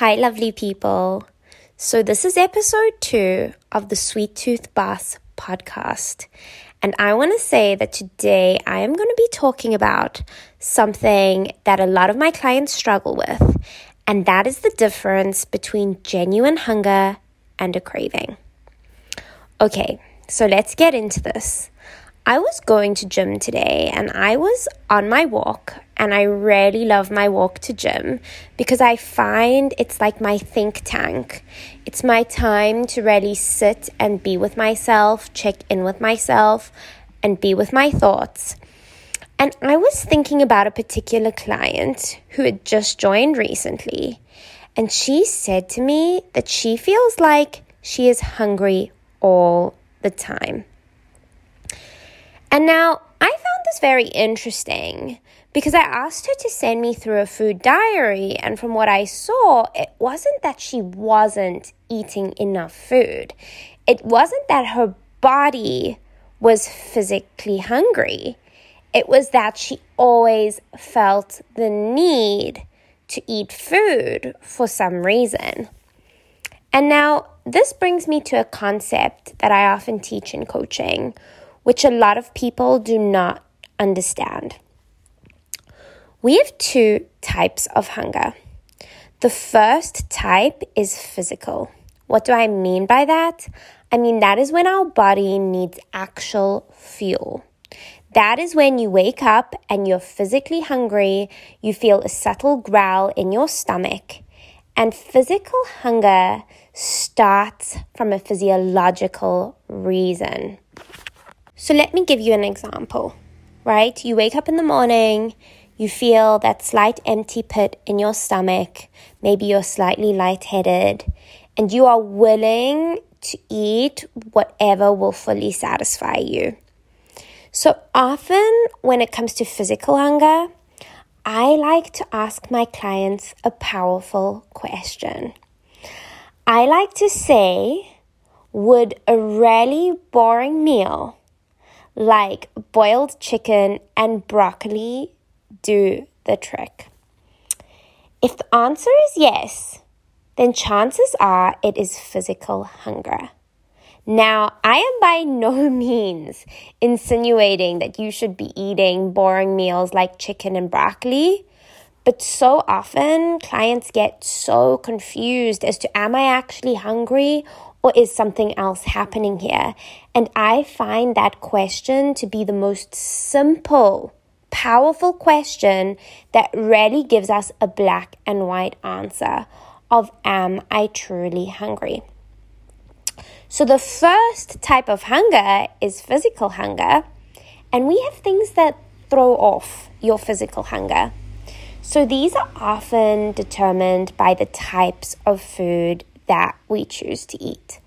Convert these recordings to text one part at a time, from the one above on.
Hi, lovely people. So, this is episode two of the Sweet Tooth Boss podcast. And I want to say that today I am going to be talking about something that a lot of my clients struggle with, and that is the difference between genuine hunger and a craving. Okay, so let's get into this. I was going to gym today and I was on my walk and I really love my walk to gym because I find it's like my think tank. It's my time to really sit and be with myself, check in with myself and be with my thoughts. And I was thinking about a particular client who had just joined recently and she said to me that she feels like she is hungry all the time. And now I found this very interesting because I asked her to send me through a food diary, and from what I saw, it wasn't that she wasn't eating enough food. It wasn't that her body was physically hungry. It was that she always felt the need to eat food for some reason. And now, this brings me to a concept that I often teach in coaching which a lot of people do not understand. We have two types of hunger. The first type is physical. What do I mean by that? I mean, that is when our body needs actual fuel. That is when you wake up and you're physically hungry, you feel a subtle growl in your stomach, and physical hunger starts from a physiological reason. So let me give you an example, right? You wake up in the morning, you feel that slight empty pit in your stomach, maybe you're slightly lightheaded, and you are willing to eat whatever will fully satisfy you. So often, when it comes to physical hunger, I like to ask my clients a powerful question. I like to say, would a really boring meal like boiled chicken and broccoli do the trick? If the answer is yes, then chances are it is physical hunger. Now, I am by no means insinuating that you should be eating boring meals like chicken and broccoli, but so often clients get so confused as to am I actually hungry or is something else happening here? And I find that question to be the most simple, powerful question that really gives us a black and white answer of Am I truly hungry? So, the first type of hunger is physical hunger, and we have things that throw off your physical hunger. So, these are often determined by the types of food that we choose to eat.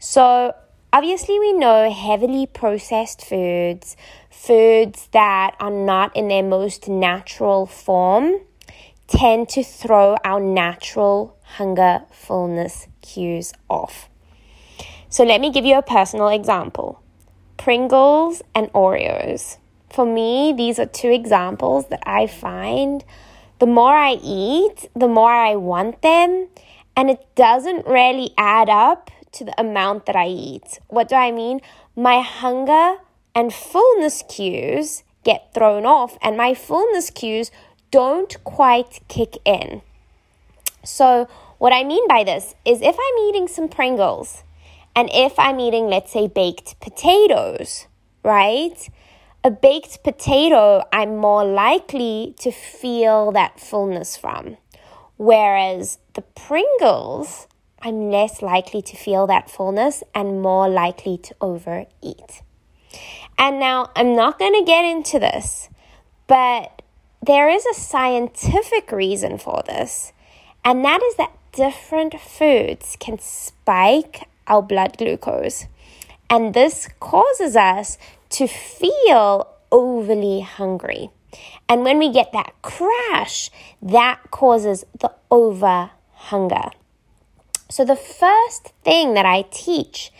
So, obviously, we know heavily processed foods, foods that are not in their most natural form, tend to throw our natural hunger fullness cues off. So, let me give you a personal example Pringles and Oreos. For me, these are two examples that I find the more I eat, the more I want them and it doesn't really add up to the amount that I eat. What do I mean? My hunger and fullness cues get thrown off, and my fullness cues don't quite kick in. So, what I mean by this is if I'm eating some Pringles, and if I'm eating, let's say, baked potatoes, right? A baked potato, I'm more likely to feel that fullness from. Whereas the Pringles, I'm less likely to feel that fullness and more likely to overeat. And now I'm not going to get into this, but there is a scientific reason for this, and that is that different foods can spike our blood glucose. And this causes us to feel overly hungry. And when we get that crash, that causes the over hunger. So, the first thing that I teach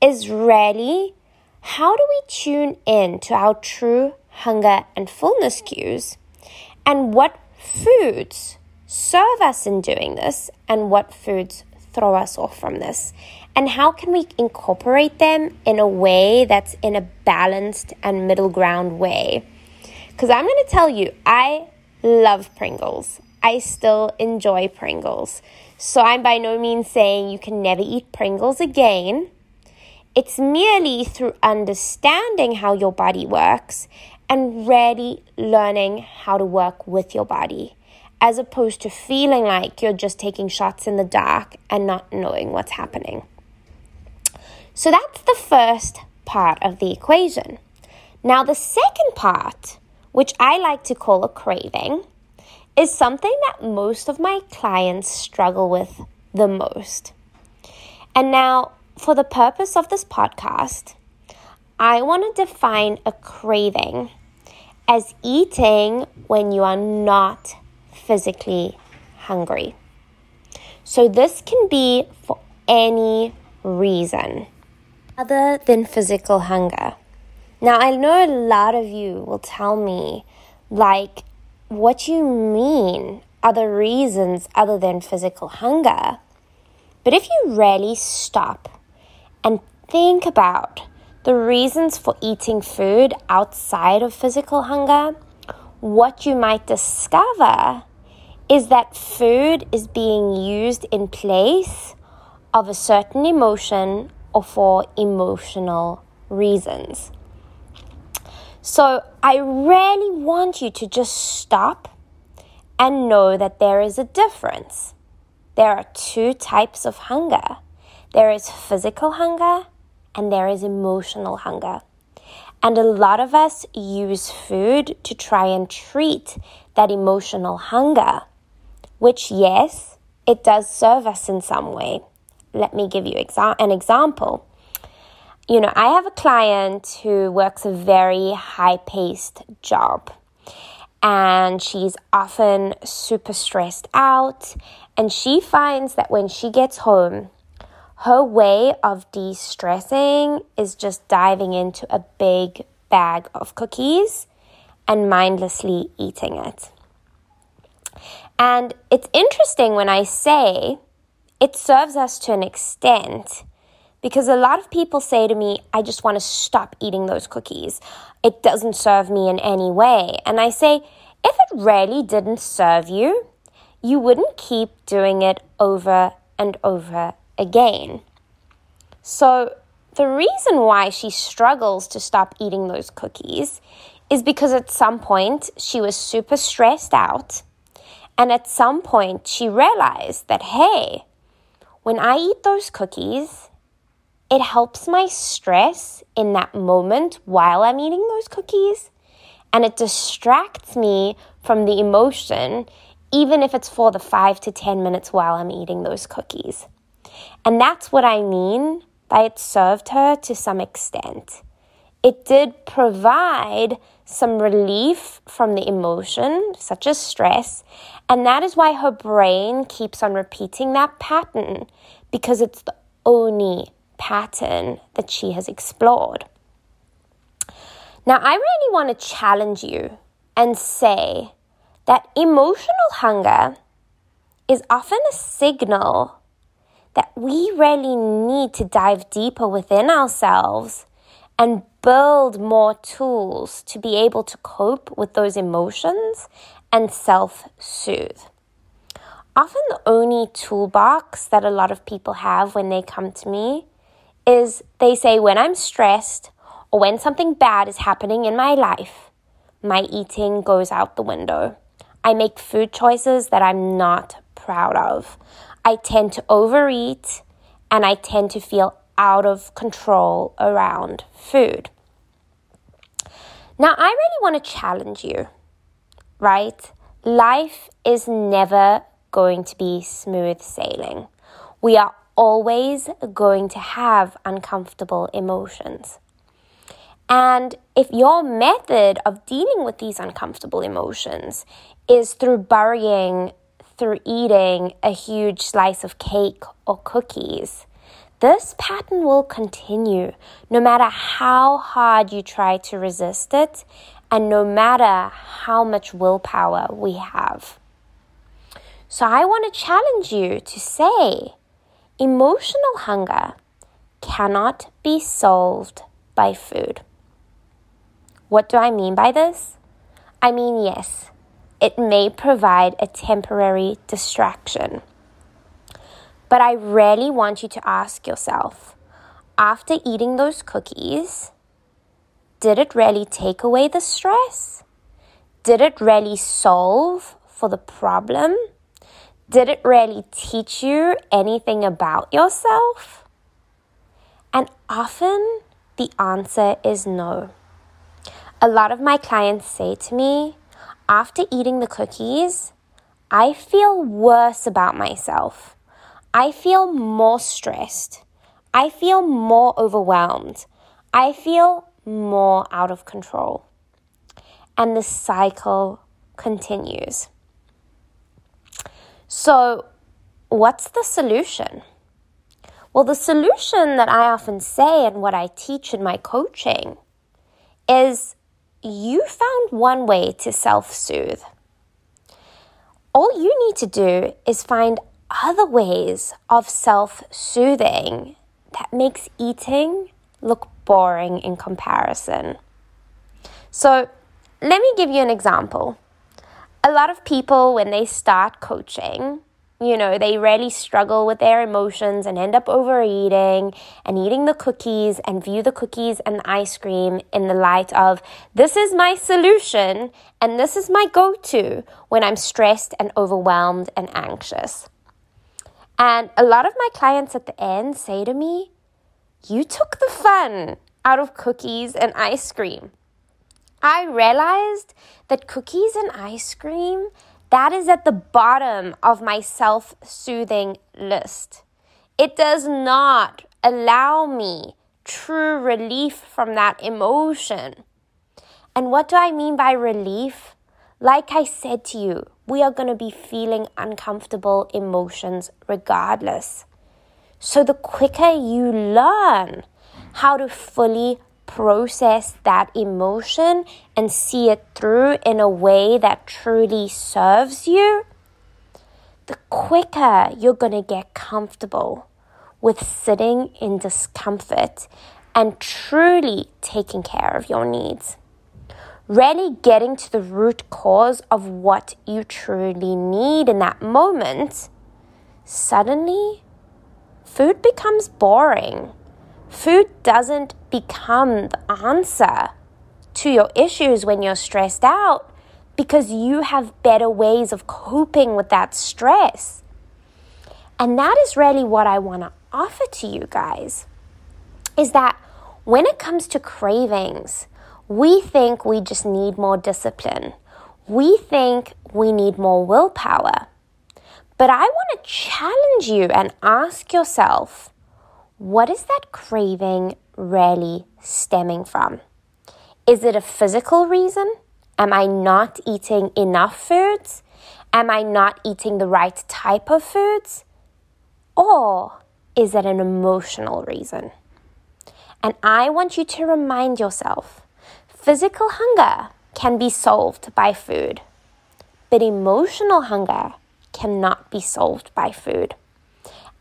is really how do we tune in to our true hunger and fullness cues and what foods serve us in doing this and what foods throw us off from this? And how can we incorporate them in a way that's in a balanced and middle ground way? Because I'm going to tell you, I love Pringles. I still enjoy Pringles. So I'm by no means saying you can never eat Pringles again. It's merely through understanding how your body works and really learning how to work with your body, as opposed to feeling like you're just taking shots in the dark and not knowing what's happening. So that's the first part of the equation. Now, the second part, which I like to call a craving, is something that most of my clients struggle with the most. And now, for the purpose of this podcast, I want to define a craving as eating when you are not physically hungry. So, this can be for any reason other than physical hunger. Now, I know a lot of you will tell me, like, what you mean other reasons other than physical hunger. But if you really stop and think about the reasons for eating food outside of physical hunger, what you might discover is that food is being used in place of a certain emotion or for emotional reasons. So I really want you to just stop and know that there is a difference. There are two types of hunger there is physical hunger and there is emotional hunger. And a lot of us use food to try and treat that emotional hunger, which, yes, it does serve us in some way. Let me give you exa- an example you know, I have a client who works a very high paced job and she's often super stressed out. And she finds that when she gets home, her way of de stressing is just diving into a big bag of cookies and mindlessly eating it. And it's interesting when I say it serves us to an extent because a lot of people say to me, I just want to stop eating those cookies. It doesn't serve me in any way. And I say, if it really didn't serve you, you wouldn't keep doing it over and over again. So, the reason why she struggles to stop eating those cookies is because at some point she was super stressed out. And at some point she realized that, hey, when I eat those cookies, it helps my stress in that moment while I'm eating those cookies. And it distracts me from the emotion, even if it's for the five to 10 minutes while I'm eating those cookies. And that's what I mean by it served her to some extent. It did provide some relief from the emotion, such as stress, and that is why her brain keeps on repeating that pattern because it's the only pattern that she has explored. Now, I really want to challenge you and say that emotional hunger is often a signal that we really need to dive deeper within ourselves and build more tools to be able to cope with those emotions and self soothe. Often, the only toolbox that a lot of people have when they come to me is they say when I'm stressed or when something bad is happening in my life, my eating goes out the window. I make food choices that I'm not proud of. I tend to overeat and I tend to feel out of control around food. Now, I really want to challenge you, right? Life is never going to be smooth sailing. We are always going to have uncomfortable emotions. And if your method of dealing with these uncomfortable emotions is through burying, through eating a huge slice of cake or cookies, this pattern will continue no matter how hard you try to resist it and no matter how much willpower we have. So I want to challenge you to say emotional hunger cannot be solved by food. What do I mean by this? I mean, yes, it may provide a temporary distraction. But I really want you to ask yourself after eating those cookies, did it really take away the stress? Did it really solve for the problem? Did it really teach you anything about yourself? And often the answer is no. A lot of my clients say to me, after eating the cookies, I feel worse about myself. I feel more stressed. I feel more overwhelmed. I feel more out of control. And the cycle continues. So, what's the solution? Well, the solution that I often say and what I teach in my coaching is you found one way to self soothe. All you need to do is find other ways of self soothing that makes eating look boring in comparison. So, let me give you an example. A lot of people, when they start coaching, you know, they really struggle with their emotions and end up overeating and eating the cookies and view the cookies and the ice cream in the light of this is my solution and this is my go to when I'm stressed and overwhelmed and anxious. And a lot of my clients at the end say to me, You took the fun out of cookies and ice cream. I realized that cookies and ice cream that is at the bottom of my self soothing list. It does not allow me true relief from that emotion. And what do I mean by relief? Like I said to you, we are going to be feeling uncomfortable emotions regardless. So the quicker you learn how to fully process that emotion and see it through in a way that truly serves you, the quicker you're going to get comfortable with sitting in discomfort and truly taking care of your needs. Really getting to the root cause of what you truly need in that moment, suddenly food becomes boring Food doesn't become the answer to your issues when you're stressed out because you have better ways of coping with that stress. And that is really what I want to offer to you guys is that when it comes to cravings, we think we just need more discipline. We think we need more willpower. But I want to challenge you and ask yourself what is that craving really stemming from? Is it a physical reason? Am I not eating enough foods? Am I not eating the right type of foods? Or is it an emotional reason? And I want you to remind yourself physical hunger can be solved by food, but emotional hunger cannot be solved by food.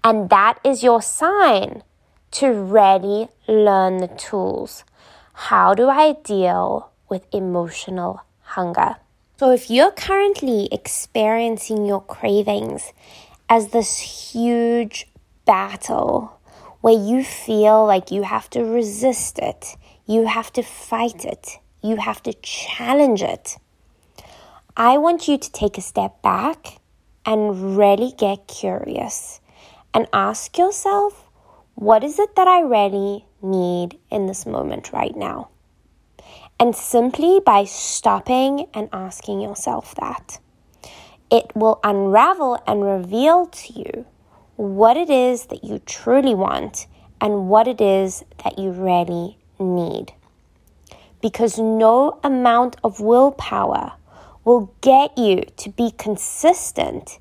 And that is your sign to really learn the tools. How do I deal with emotional hunger? So, if you're currently experiencing your cravings as this huge battle where you feel like you have to resist it, you have to fight it, you have to challenge it, I want you to take a step back and really get curious and ask yourself what is it that I really need in this moment right now? And simply by stopping and asking yourself that, it will unravel and reveal to you what it is that you truly want and what it is that you really need. Because no amount of willpower will get you to be consistent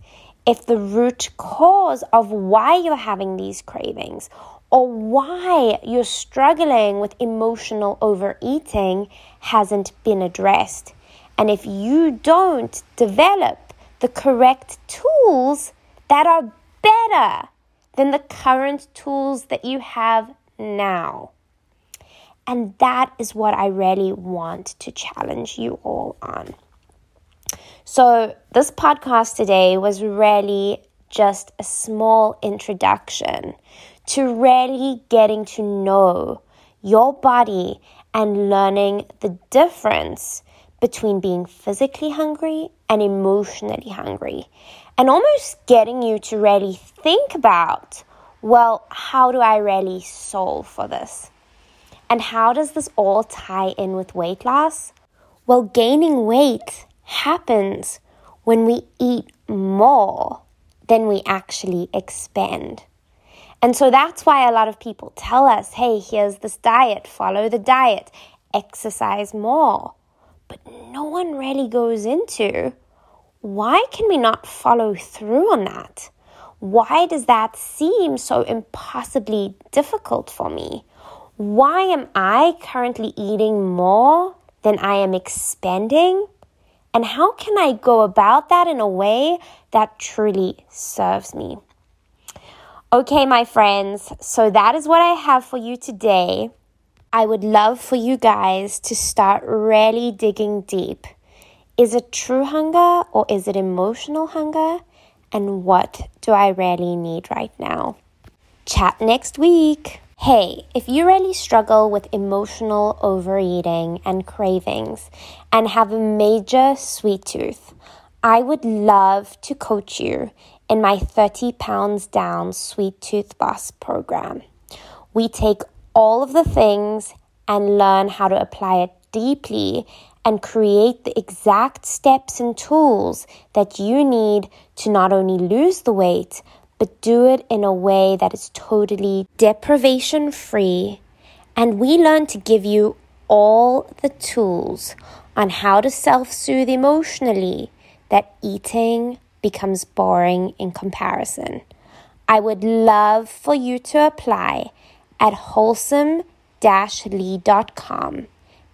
if the root cause of why you're having these cravings or why you're struggling with emotional overeating hasn't been addressed. And if you don't develop the correct tools that are better than the current tools that you have now. And that is what I really want to challenge you all on. So, this podcast today was really just a small introduction to really getting to know your body and learning the difference between being physically hungry and emotionally hungry, and almost getting you to really think about well, how do I really solve for this? And how does this all tie in with weight loss? Well, gaining weight happens when we eat more than we actually expend. And so that's why a lot of people tell us hey, here's this diet, follow the diet, exercise more. But no one really goes into why can we not follow through on that? Why does that seem so impossibly difficult for me? Why am I currently eating more than I am expending? And how can I go about that in a way that truly serves me? Okay, my friends, so that is what I have for you today. I would love for you guys to start really digging deep. Is it true hunger or is it emotional hunger? And what do I really need right now? Chat next week. Hey, if you really struggle with emotional overeating and cravings and have a major sweet tooth, I would love to coach you in my 30 pounds down sweet tooth boss program. We take all of the things and learn how to apply it deeply and create the exact steps and tools that you need to not only lose the weight, but do it in a way that is totally deprivation free. And we learn to give you all the tools on how to self soothe emotionally that eating becomes boring in comparison. I would love for you to apply at wholesome-lee.com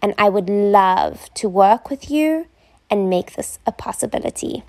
and I would love to work with you and make this a possibility.